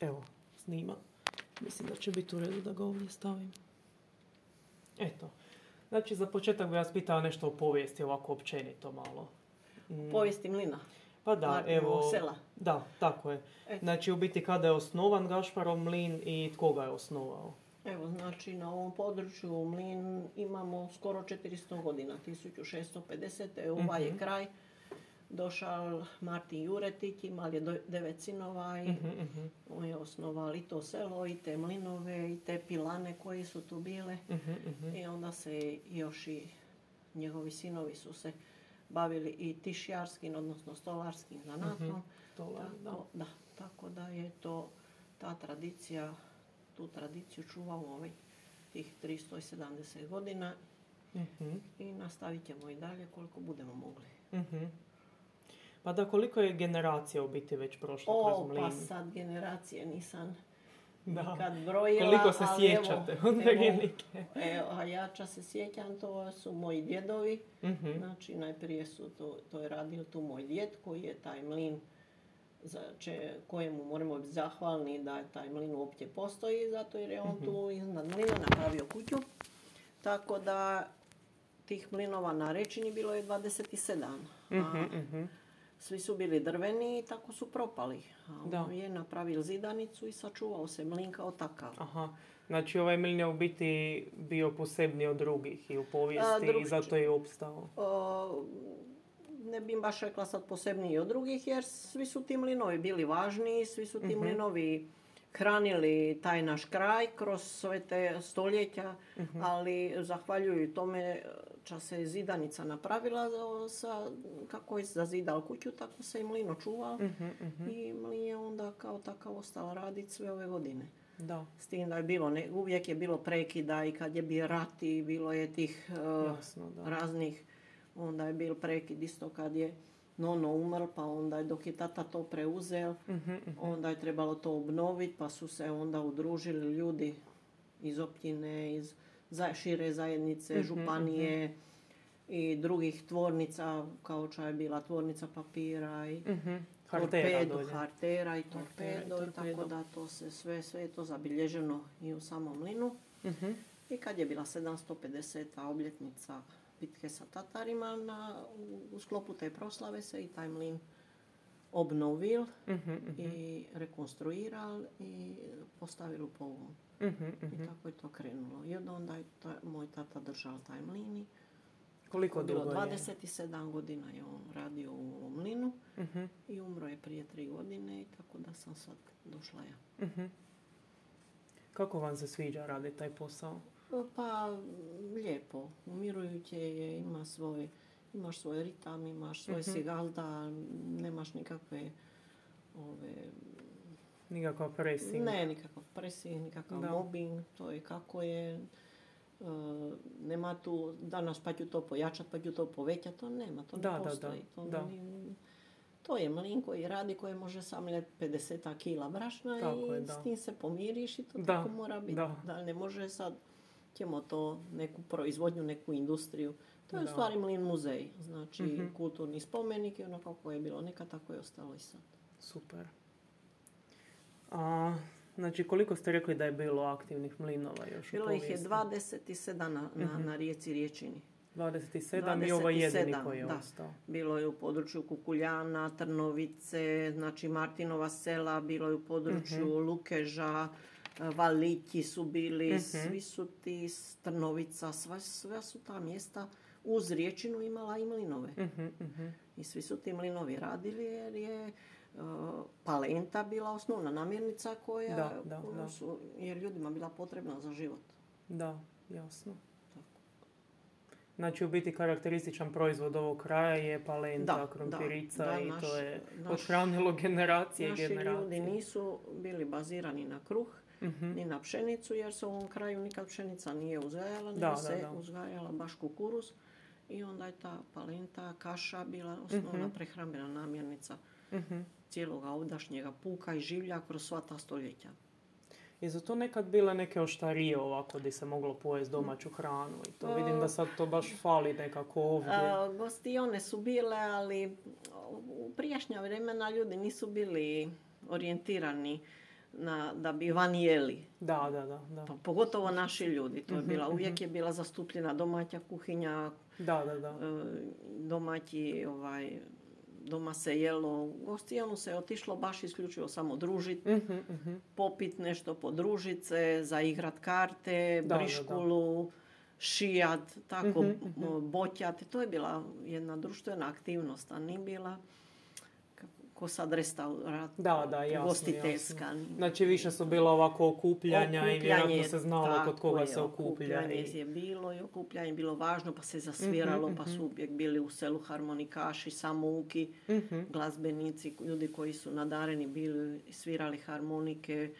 Evo, snima. Mislim da će biti u redu da ga ovdje stavim. Eto. Znači, za početak bih vas pitala nešto o povijesti, ovako općenito malo. Mm. Povijesti mlina. Pa da, evo... Sela. Da, tako je. Znači, u biti kada je osnovan Gašparov mlin i tko ga je osnovao? Evo, znači, na ovom području mlin imamo skoro 400 godina, 1650. Ovaj je mhm. kraj došao Martin Juretić, imali je devet sinova i uh on je osnovali to selo i te mlinove i te pilane koji su tu bile. I onda se još i njegovi sinovi su se bavili i tišjarskim, odnosno stolarskim zanatom. Tako, da. da. Tako da je to ta tradicija, tu tradiciju čuvamo ovaj, tih 370 godina i nastavit ćemo i dalje koliko budemo mogli. Pa da, koliko je generacija u biti već prošlo o, kroz mlin? pa sad generacije nisam da. nikad brojila. Koliko se sjećate evo, od evo, a jača se sjećam, to su moji djedovi. uh Znači, najprije su to, to je radio tu moj djed koji je taj mlin za če, kojemu moramo biti zahvalni da je taj mlin uopće postoji, zato jer je on tu mhm. iznad mlina napravio kuću. Tako da tih mlinova na rečini bilo je 27. Uh-huh, uh svi su bili drveni i tako su propali. A da. on je napravio zidanicu i sačuvao se mlin kao takav. Aha. Znači ovaj mlin je u biti bio posebni od drugih i u povijesti i zato je opstao. ne bih baš rekla sad posebniji od drugih jer svi su ti mlinovi bili važni, svi su ti uh mlinovi hranili taj naš kraj kroz sve te stoljeća, mhm. ali zahvaljuju tome ča se zidanica napravila sa, kako je zazidal kuću, tako se i mlin očuvao mhm, mhm. i mlin je onda kao takav ostala raditi sve ove godine. Da. S tim da je bilo, ne, uvijek je bilo prekida i kad je bio rat i bilo je tih uh, Jasno, raznih, onda je bil prekid isto kad je nono umr, pa onda dok je tata to preuzel, uh onda je trebalo to obnoviti, pa su se onda udružili ljudi iz općine, iz za, šire zajednice, uh županije i drugih tvornica, kao ča je bila tvornica papira i uh torpedo, hartera i torpedo, tako da to se sve, sve je to zabilježeno i u samom mlinu. I kad je bila 750. obljetnica bitke sa Tatarima na, u sklopu te proslave se i taj mlin obnovil uh i rekonstruiral i postavil u pogon. I tako je to krenulo. I onda je moj tata držao taj mlin koliko dugo bilo 27 godina je on radio u mlinu i umro je prije tri godine i tako da sam sad došla ja. Kako vam se sviđa raditi taj posao? Pa lijepo, umirujuće je, ima svoj, imaš svoj ritam, imaš svoj uh-huh. sigalda, nemaš nikakve ove, Nikakav pressing. Ne, nikakav pressing, nikakav da. mobbing, to je kako je. Uh, nema tu danas pa ću to pojačati, pa ću to povećati, to nema, to da, ne postoji. Da, da, to, Ni, to je mlin koji radi, koji može sam 50 kila brašna Tako i je, s tim se pomiriš i to tako mora biti. Da. ne može sad ćemo to neku proizvodnju, neku industriju. To je u stvari mlin muzej, znači mm kulturni spomenik i ono kako je bilo nekad, tako je ostalo i sad. Super. A, znači koliko ste rekli da je bilo aktivnih mlinova još Bilo ih je 27 na, na, mhm. na rijeci Riječini. 27, 27 i ovo jedini koji je da. ostao. Bilo je u području Kukuljana, Trnovice, znači Martinova sela, bilo je u području uh Lukeža, Valići su bili, uh svi su ti Strnovica, sve, sve su ta mjesta uz riječinu imala i mlinove. uh I svi su ti mlinovi radili jer je uh, palenta bila osnovna namirnica koja, da, da, Su, je ljudima bila potrebna za život. Da, jasno. Znači u biti karakterističan proizvod ovog kraja je palenta, krompirica i to je odhranilo generacije i generacije. Naši ljudi nisu bili bazirani na kruh, uh ni na pšenicu jer se u ovom kraju nikad pšenica nije uzgajala, nego se da. uzgajala baš kukuruz i onda je ta palenta, kaša bila osnovna uh prehrambena namirnica uh-huh. cijeloga ovdašnjega puka i življa kroz sva ta stoljeća. Je za to nekad bile neke oštarije ovako gdje se moglo pojesti domaću hranu i to vidim da sad to baš fali nekako ovdje. A, gostione su bile, ali u prijašnja vremena ljudi nisu bili orijentirani na, da bi van jeli. Da, da, da. da. Pa pogotovo naši ljudi. To je Mhm, bila, uvijek mhm. je bila zastupljena domaća kuhinja, Da, da, da. e, domaći, ovaj, doma se jelo. U gostijanu se otišlo baš isključivo samo družiti, Mhm, mhm. popit nešto, podružit se, zaigrat karte, Da, da, da. briškulu, šijat, tako, m, boćat. To je bila jedna društvena aktivnost, a nije bila ko sad restaurat, Da, da, jasno, gostiteljska. Znači više su bila ovako okupljanja, i vjerojatno Okupljanje, se znalo kod koga je, se okuplja. Okupljanje I... je bilo i okupljanje je bilo važno, pa se zasviralo, Mhm, pa mhm. su uvijek bili u selu harmonikaši, samouki, Mhm. glazbenici, ljudi koji su nadareni bili, svirali harmonike,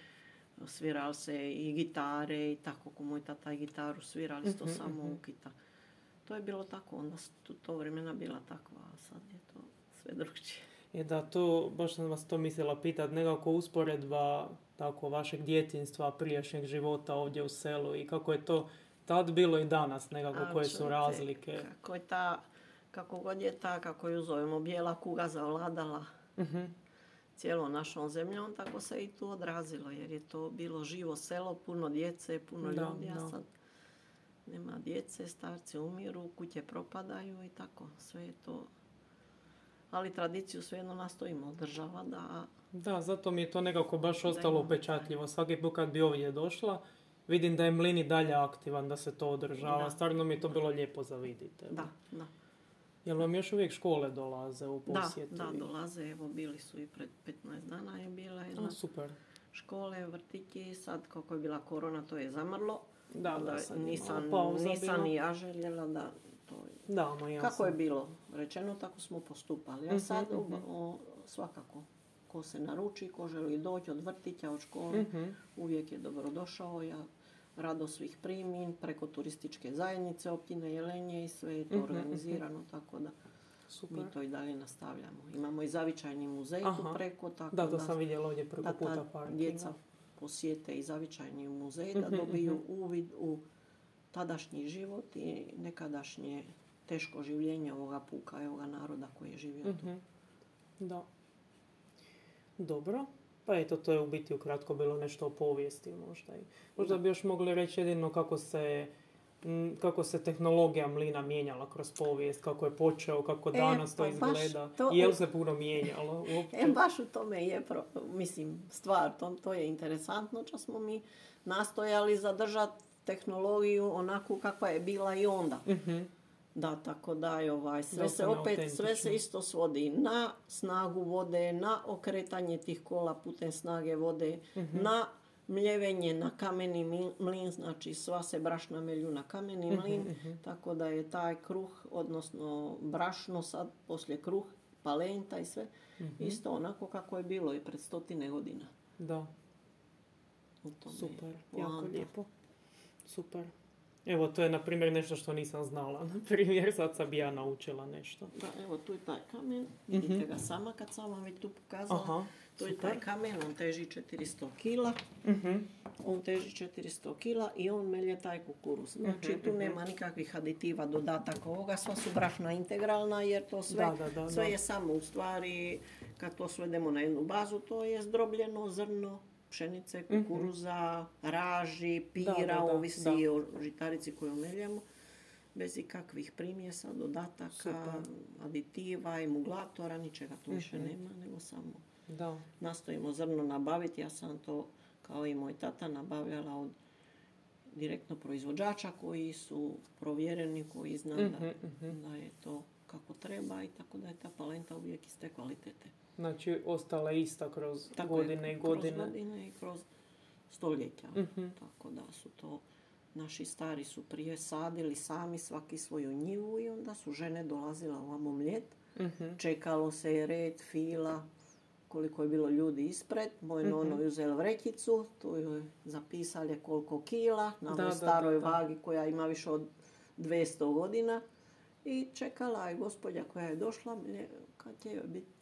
svirali se i gitare i tako, ko moj tata i gitaru svirali su to Mhm, samouki. ta- To je bilo tako, onda su to, to vremena bila takva, a sad je to sve drugčije. E da, to, baš sam vas to mislila pitat, nekako usporedba tako vašeg djetinstva, prijašnjeg života ovdje u selu i kako je to tad bilo i danas, nekako koje su razlike. Kako je ta, kako god je ta, kako ju zovemo, bijela kuga zavladala Mhm. cijelom našom zemljom, tako se i tu odrazilo, jer je to bilo živo selo, puno djece, puno Da, ljudi, a sad nema djece, starci umiru, kuće propadaju i tako, sve je to. Ali tradiciju svejedno nastojimo održava da Da, zato mi je to nekako baš Da ostalo upečatljivo. Svaki put kad bi ovdje došla, vidim da je mlin i dalje aktivan, da se to održava. Da. Stvarno mi je to bilo lijepo za vidjeti. da, da. Jel vam još uvijek škole dolaze u Da, posjetu? da, i- dolaze, evo bili su i pred 15 dana je bila jedna A, super. škole, vrtići, sad kako je bila korona to je zamrlo. Da, da, nisam, nisam ni ja željela da Da, ma jasno. Kako je bilo rečeno, tako smo postupali. A Mhm, sad mhm. o, svakako, ko se naruči, ko želi doći od vrtića, od škole, Mhm. uvijek je dobrodošao. Ja rado svih primim preko turističke zajednice općine Jelenje i sve je to Mhm, organizirano, tako da Super. mi to i dalje nastavljamo. Imamo i zavičajni muzej tu preko, tako Da, to sam vidjela ovdje da preko ta puta parkinga. djeca posjete i zavičajni muzej, da dobiju uvid u tadašnji život i nekadašnje teško življenje ovoga puka i ovoga naroda koji je živio tu. Mhm. Da. Dobro. Pa eto, to je u biti ukratko bilo nešto o povijesti možda. I možda Da. bi još mogli reći jedino kako se m, kako se tehnologija mlina mijenjala kroz povijest, kako je počeo, kako E, danas to pa izgleda. to- I je li se puno mijenjalo uopće? E, baš u tome je, pro, mislim, stvar, to, to je interesantno, što smo mi nastojali zadržati tehnologiju onako kakva je bila i onda. Mhm. Da, tako da je ovaj, sve se opet, sve se isto svodi na snagu vode, na okretanje tih kola putem snage vode, Mhm. na mljevenje na kameni mlin, znači sva se brašna melju na kameni Mhm, mlin, tako da je taj kruh, odnosno brašno sad, poslije kruh, palenta i sve, Mhm. isto onako kako je bilo i pred stotine godina. Da, U tome je super, jako lijepo. Super. Evo, to je na primjer nešto što nisam znala. Na primjer, sad sam bi ja naučila nešto. Da, evo tu je taj kamen, vidite ga sama kad sam vam već tu pokazala. Mhm. Aha, To je taj kamen, on teži 400 kila. Mhm. On teži 400 kila i on melje taj kukuruz. Znači Mhm, tu nema nikakvih aditiva, dodataka ovoga, sva su brašna integralna jer to sve, Da, da, da, sve da. je samo u stvari, kad to svedemo na jednu bazu, to je zdrobljeno zrno, pšenice, kukuruza, raži, pira, Mhm. Da, da, da, ovisi o žitarici koju meljemo. Bez ikakvih primjesa, dodataka, Super. aditiva, emulatora, ničega tu više Mhm. nema, nego samo Da. nastojimo zrno nabaviti. Ja sam to, kao i moj tata, nabavljala od direktno proizvođača koji su provjereni, koji zna da, Mhm, mhm. da je to kako treba i tako da je ta palenta uvijek iste kvalitete. Znači, ostala je ista kroz Tako je, godine i Kroz godine. godine i kroz stoljeća. Mhm. Tako da su to naši stari su prije sadili sami svaki svoju njivu i onda su žene dolazile ovamo mljet. Mhm. Čekalo se je red, fila, koliko je bilo ljudi ispred. Moj Mhm. nono je uzel vrećicu, tu joj zapisali koliko kila, na Da, ovoj da, staroj da, da. vagi koja ima više od 200 godina. I čekala je gospođa koja je došla, kad joj biti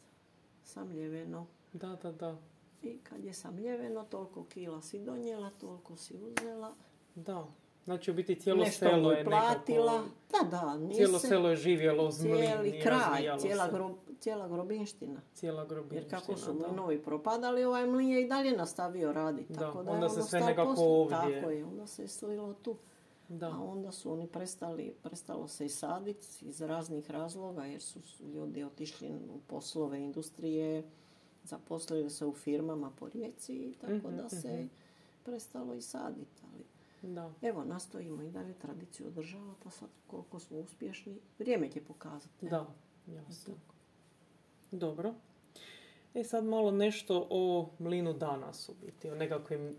samljeveno. Da, da, da. I kad je samljeveno, toliko kila si donijela, toliko si uzela. Da. Znači, u biti cijelo Nešto selo je platila. nekako... Da, da, nije Cijelo se- selo je živjelo uz mlin cijeli kraj, cijela se. gro- cijela grobinština. Cijela grobinština, Jer kako su mlinovi propadali, ovaj mlin je i dalje nastavio raditi. Da, Tako da onda je se ono sve nekako ovdje. Tako je, onda se je slilo tu. Da. A onda su oni prestali, prestalo se i saditi iz raznih razloga jer su ljudi otišli u poslove industrije, zaposlili se u firmama po rijeci i tako Mhm, da se mhm. prestalo i saditi. Ali Da. evo, nastojimo i dalje tradiciju održavati, a sad koliko smo uspješni, vrijeme će pokazati. Da, jasno. Dobro. E sad malo nešto o mlinu danas u biti, o nekakvim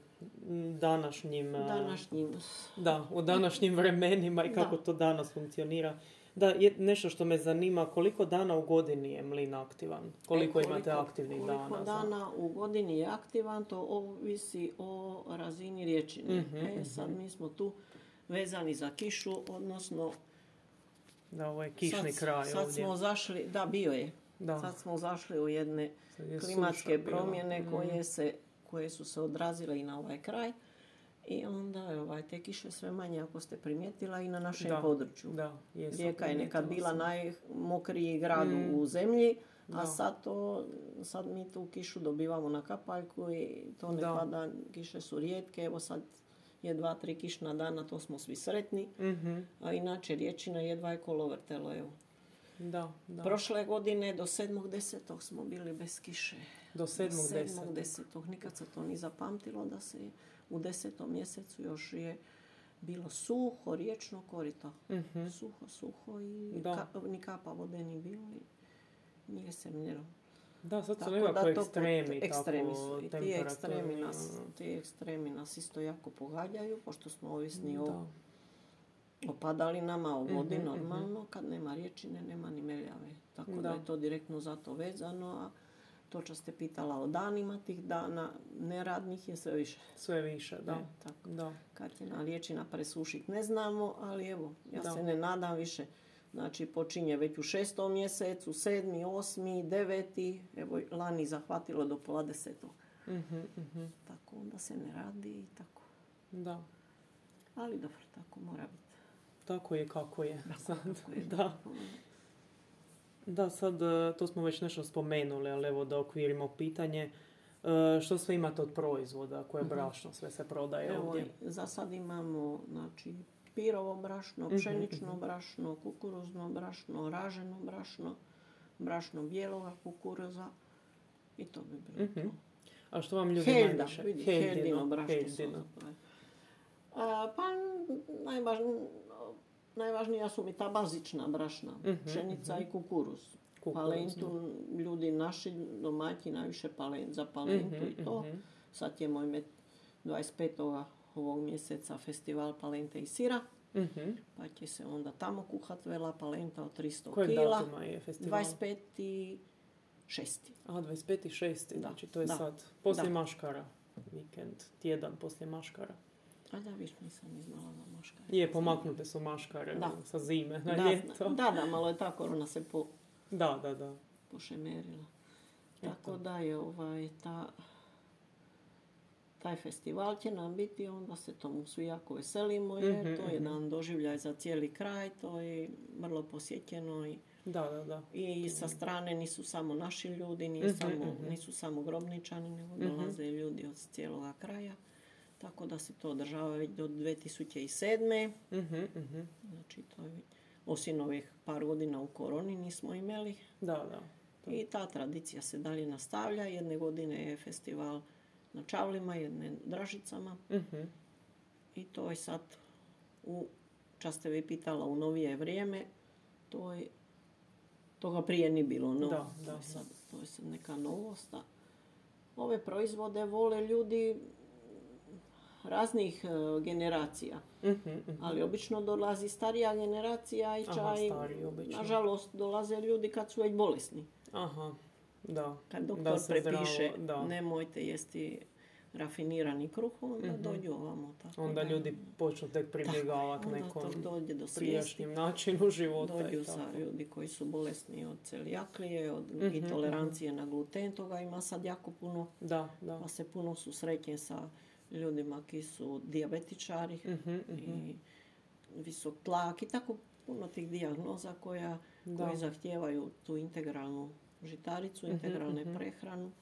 današnjim... Današnjim Da, o današnjim vremenima i kako Da. to danas funkcionira. Da, je nešto što me zanima, koliko dana u godini je mlin aktivan? Koliko, E, imate aktivnih koliko dana? za- dana u godini je aktivan, to ovisi o razini riječine. Mhm, e, sad mi smo tu vezani za kišu, odnosno Da, ovo je kišni sad, kraj sad ovdje. smo zašli, da bio je, Da, sad smo zašli u jedne je klimatske bila. promjene Mm. koje, se, koje su se odrazile i na ovaj kraj. I onda je ovaj, te kiše sve manje, ako ste primijetila, i na našem Da, području. Da, jesam, Rijeka je nekad bila sam. najmokriji grad Mm. u zemlji, a Da. sad, to, sad mi tu kišu dobivamo na kapaljku i to ne Da. pada, kiše su rijetke, evo sad je dva, tri kišna dana, to smo svi sretni, Mhm, a inače riječina jedva je kolovrtelo, evo. Da, da. Prošle godine do 7.10. smo bili bez kiše. Do 7.10. 7.10. Nikad se to ni zapamtilo da se u desetom mjesecu još je bilo suho riječno korito. Mhm. Suho, suho i Da. ka- ni kapa vode ni bilo. i Nije se mljelo. Da, sad su nekako da to ekstremi, ekstremi su. I ti ekstremi, nas, ti ekstremi nas isto jako pogađaju, pošto smo ovisni o, Da. o padalinama, o vodi Mhm, mhm. normalno. Kad nema riječine, nema ni meljave. Tako da. Da. je to direktno zato vezano. A to što ste pitala o danima tih dana, neradnih je sve više. Sve više, da. E, tako. Da, Kad je na riječina presušit ne znamo, ali evo, ja Da. se ne nadam više. Znači počinje već u šestom mjesecu, sedmi, osmi, deveti, evo lani zahvatilo do pola desetog. Mhm, mhm. Tako onda se ne radi i tako. da. Ali dobro, tako mora biti. Tako je kako je. Sad, da. Da, sad e, to smo već nešto spomenuli, ali evo da okvirimo pitanje. E, Što sve imate od proizvoda, koje Mhm. brašno sve se prodaje Evo, ovdje? za sad imamo znači, pirovo brašno, Mhm, pšenično mhm. brašno, kukuruzno brašno, raženo brašno, brašno bijeloga kukuruza i to bi bilo to. A što vam ljudi Helda, najviše? vidi, Heldino, heldino brašno heldino. A, pa najvažn- najvažnija su mi ta bazična brašna, Mhm, pšenica mhm. i kukuruz. Kukuruzno. Palentu, ljudi naši domaći najviše palen, za palentu i to. Mhm, mhm. Sad je moj met 25. ovog mjeseca festival palente i sira, Mhm. pa će se onda tamo kuhat vela palenta od 300 Kojeg kila. datuma je festival? 25. 6. A, 25.6. Da, Znači to je da, sad poslije da. maškara. Vikend, tjedan poslije maškara. A da, viš nisam ni znala za maškare. Je, pomaknute su maškare Da. sa zime na da, ljeto. da, da, malo je ta korona se po, Da, da, da. pošemerila. Eto. Tako da je ovaj, ta, taj festival će nam biti, onda se tomu svi jako veselimo jer Mhm, to je mhm. jedan doživljaj za cijeli kraj, to je vrlo posjećeno i, Da, da, da. i sa strane nisu samo naši ljudi, nije Mhm, samo, mhm. nisu samo grobničani, nego Mhm. dolaze ljudi od cijeloga kraja. Tako da se to održava već do 2007. Mhm, mhm. Znači, to je, osim ovih par godina u koroni nismo imali. Da, da. To- I ta tradicija se dalje nastavlja. Jedne godine je festival na Čavlima, jedne Dražicama. Mhm. I to je sad, u, čas ste vi pitala, u novije vrijeme, to je, toga prije ni bilo. No, Da, to, da, je sad, to je sad neka novost. Ove proizvode vole ljudi raznih e, generacija. Mhm. Ali obično dolazi starija generacija i Aha, čaj, obično. nažalost, dolaze ljudi kad su već bolesni. Aha, da. Kad doktor prepiše zdravo- da. nemojte jesti rafinirani kruh, onda Mhm. dođu ovamo. Tako Onda da- ljudi počnu tek pribjegavati nekom to dođe do prijašnjem načinu života. Dođu i sa ljudi koji su bolesni od celijaklije, od Mhm, intolerancije na gluten, toga ima sad jako puno, Da, da. pa se puno susrećem sa ljudima koji su dijabetičari Mhm, mhm. i visok tlak i tako puno tih dijagnoza koja, koji zahtijevaju tu integralnu žitaricu, integralne mhm. prehranu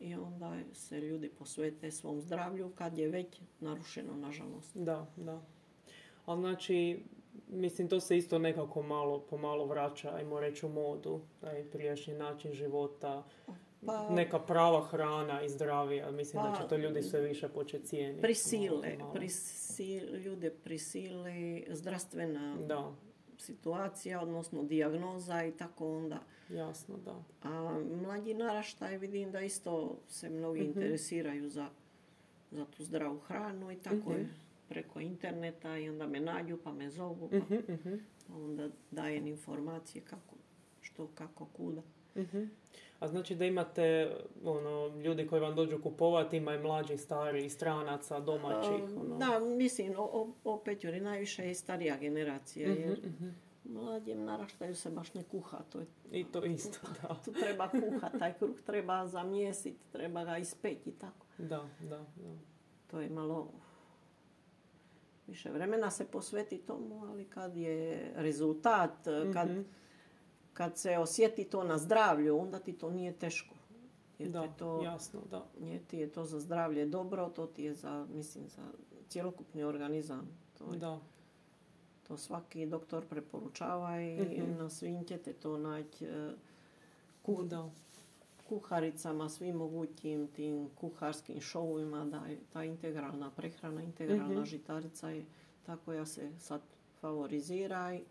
i onda se ljudi posvete svom zdravlju kad je već narušeno, nažalost. Da, da. Ali znači, mislim, to se isto nekako malo, pomalo vraća, ajmo reći, u modu, taj prijašnji način života, pa, neka prava hrana i zdravija. Mislim da će to ljudi sve više početi cijeniti. Prisile, ljude prisili zdravstvena da. situacija, odnosno dijagnoza i tako onda. Jasno, da. A mlađi naraštaj vidim da isto se mnogi mhm. interesiraju za, za tu zdravu hranu i tako je mhm. preko interneta i onda me nađu pa me zovu pa, mhm, pa onda dajem informacije kako, što, kako, kuda. A znači da imate ono, ljudi koji vam dođu kupovati, ima i mlađi, stari, stranaca, domaćih? Ono. Da, mislim, opet jer najviše i starija generacija. Jer uh-huh, mlađim naraštaju se baš ne kuha. To je, I to isto, da. Tu treba kuhati, taj kruh treba zamjesiti, treba ga ispeti i tako. Da, da, da. To je malo više vremena se posveti tomu, ali kad je rezultat, kad mhm kad se osjeti to na zdravlju, onda ti to nije teško. Jer da, to, jasno, da. Nije ti je to za zdravlje dobro, to ti je za, mislim, za cjelokupni organizam. To, je, da. to svaki doktor preporučava i mm-hmm. na svim ćete to naći e, kuh, da. kuharicama, svim mogućim tim kuharskim šovima, da je ta integralna prehrana, integralna mm žitarica je ta koja se sad favorizira i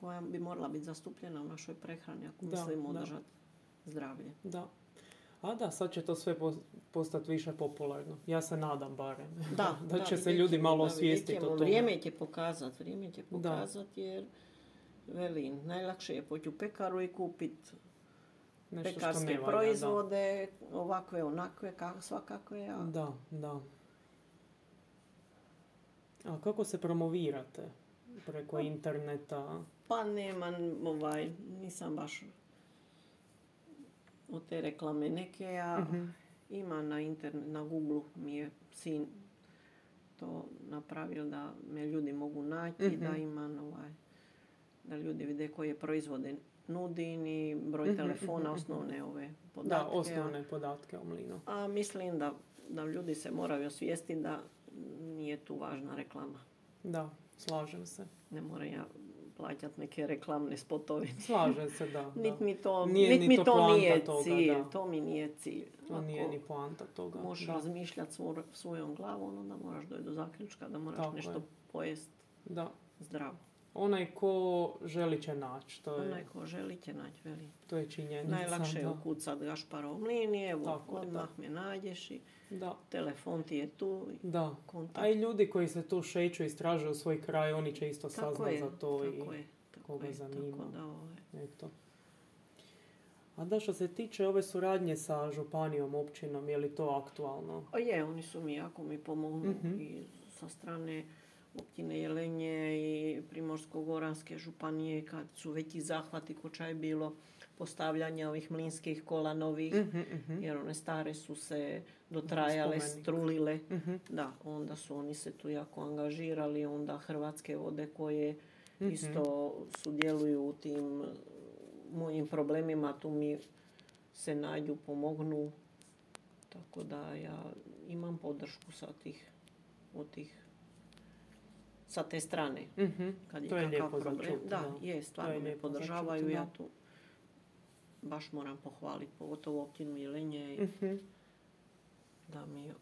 koja bi morala biti zastupljena u našoj prehrani ako da, mislimo održati zdravlje. Da. A da, sad će to sve postati više popularno. Ja se nadam barem. Da, da, će se ljudi malo osvijestiti o tome. Vrijeme će pokazati, vrijeme će pokazati jer velim, najlakše je poći u pekaru i kupiti pekarske proizvode, ovakve, onakve, svakakve. A... Da, da. A kako se promovirate? Preko pa- interneta? Pa nema, ovaj, nisam baš od te reklame neke, a mhm. ima na internet, na Google mi je sin to napravio da me ljudi mogu naći, da mhm. ima ovaj, da ljudi vide koje proizvode nudim i broj mhm, telefona, osnovne ove podatke. Da, osnovne podatke o mlinu. A mislim da, da ljudi se moraju osvijestiti da nije tu važna reklama. Da, slažem se. Ne mora ja plaćati neke reklamne spotove. Slažem se, da. nit mi to, nije nit mi to, to nije toga, cilj. Da. To mi nije cilj. To Ako nije ni poanta toga. Možeš razmišljati svojom glavom, onda moraš doći do zaključka da moraš Tako nešto je. pojest da. zdravo. Onaj ko želi će naći. To je... Onaj ko želi će naći, veli. To je činjenica. Najlakše je ukucat Gašparov mlin, evo, odmah me nađeš i da. telefon ti je tu. Da. Kontakt. A i ljudi koji se tu šeću i istražuju svoj kraj, oni će isto saznati za to tako i je, tako koga je, zanima. Tako da, ovaj. Eto. A da što se tiče ove suradnje sa županijom, općinom, je li to aktualno? A je, oni su mi jako mi pomogli mm i sa strane općine Jelenje i Primorsko-Goranske županije kad su veći zahvati koča je bilo postavljanja ovih mlinskih kola novih, mhm, mhm. jer one stare su se dotrajale, strulile. Mhm. Da, onda su oni se tu jako angažirali, onda Hrvatske vode koje isto sudjeluju u tim mojim problemima, tu mi se nađu, pomognu. Tako da ja imam podršku sa tih, od tih sa te strane. Mm-hmm. Kad je to je lijepo problem. da, no. je, stvarno me podržavaju. ja tu baš moram pohvaliti, pogotovo općinu Jelenje mm-hmm. da mi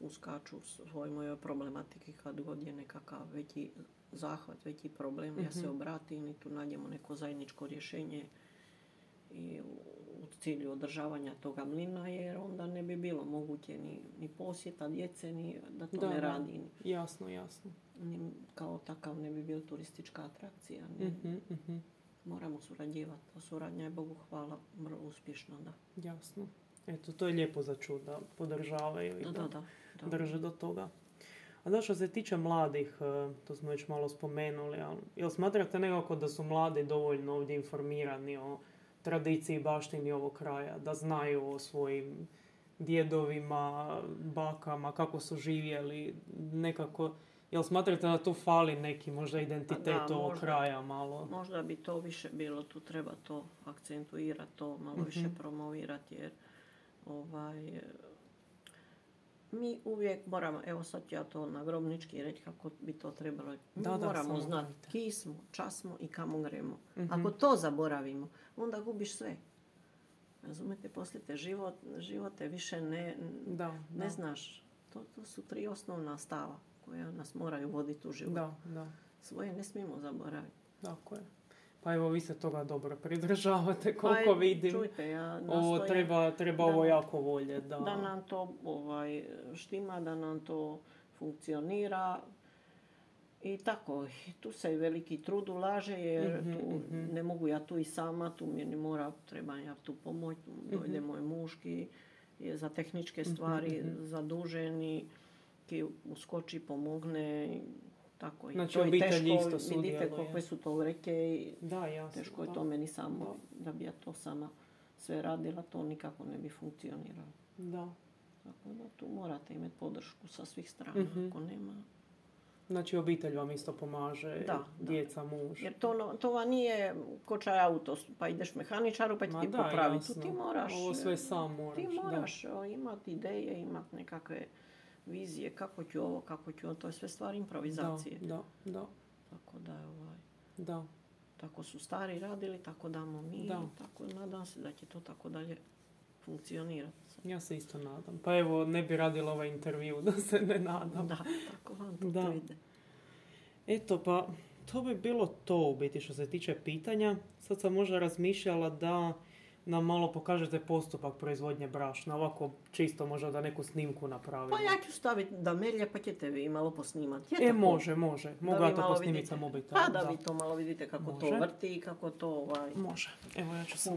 uskaču svoj mojoj problematiki kad god je nekakav veći zahvat, veći problem, mm-hmm. ja se mhm. obratim i tu nađemo neko zajedničko rješenje i cilju održavanja toga mlina jer onda ne bi bilo moguće ni, ni posjeta djece ni da to da, ne radi. Jasno, jasno. Ni, kao takav ne bi bio turistička atrakcija. uh Moramo surađivati. A suradnja je Bogu hvala vrlo uspješna. Da. Jasno. Eto, to je lijepo za čud da podržavaju i da, da, da, drže do toga. A da što se tiče mladih, e, to smo već malo spomenuli, ali jel smatrate nekako da su mladi dovoljno ovdje informirani o tradiciji baštini ovog kraja, da znaju o svojim djedovima, bakama, kako su živjeli, nekako Jel smatrate da tu fali neki možda identitet ovog kraja malo? Možda bi to više bilo, tu treba to akcentuirati, to malo više mhm. promovirati jer ovaj, mi uvijek moramo, evo sad ja to na grobnički reći kako bi to trebalo. Mi da, moramo znati ki smo, čas smo i kamo gremo. Mhm. Ako to zaboravimo, onda gubiš sve. Razumete, poslije te život, živote više ne, da, ne znaš. To, to su tri osnovna stava koja nas moraju voditi u život. Da, da. Svoje ne smijemo zaboraviti. Tako je. Pa evo, vi se toga dobro pridržavate, pa koliko pa, vidim. Čujte, ja ovo treba, treba ovo jako volje. Da. da nam to ovaj, štima, da nam to funkcionira. I tako, tu se veliki trud ulaže jer mhm, tu mhm. ne mogu ja tu i sama, tu mi mora, treba ja tu pomoć, dojde mhm. moj muški, je za tehničke stvari zadužen i ki uskoči, pomogne. Tako, znači, to je teško, vidite koliko su to reke i da, jasno, teško je to meni samo da. bi ja to sama sve radila, to nikako ne bi funkcioniralo. Da. Tako da tu morate imati podršku sa svih strana, ako nema. Znači obitelj vam isto pomaže, da, djeca, muž. Jer to, to vam nije kočaj auto, pa ideš mehaničaru pa ti popravi. Tu ti moraš, Ovo sve sam moraš. Ti moraš imati ideje, imati nekakve vizije kako ću ovo, kako ću ovo, to je sve stvar improvizacije. Da, da, Tako da je ovaj... Da. Tako su stari radili, tako damo mi. Da. Tako nadam se da će to tako dalje funkcionirati. Ja se isto nadam. Pa evo, ne bi radila ovaj intervju da se ne nadam. Da, tako vam to, da. ide. Eto, pa to bi bilo to u biti što se tiče pitanja. Sad sam možda razmišljala da nam malo pokažete postupak proizvodnje brašna, ovako čisto možda da neku snimku napravimo. Pa ja ću staviti da melje pa ćete vi malo posnimati. e, može, može. Mogu ja to posnimiti sa mobitelom. Pa da, vi to malo vidite kako to vrti i kako to ovaj... Može. Evo ja ću samo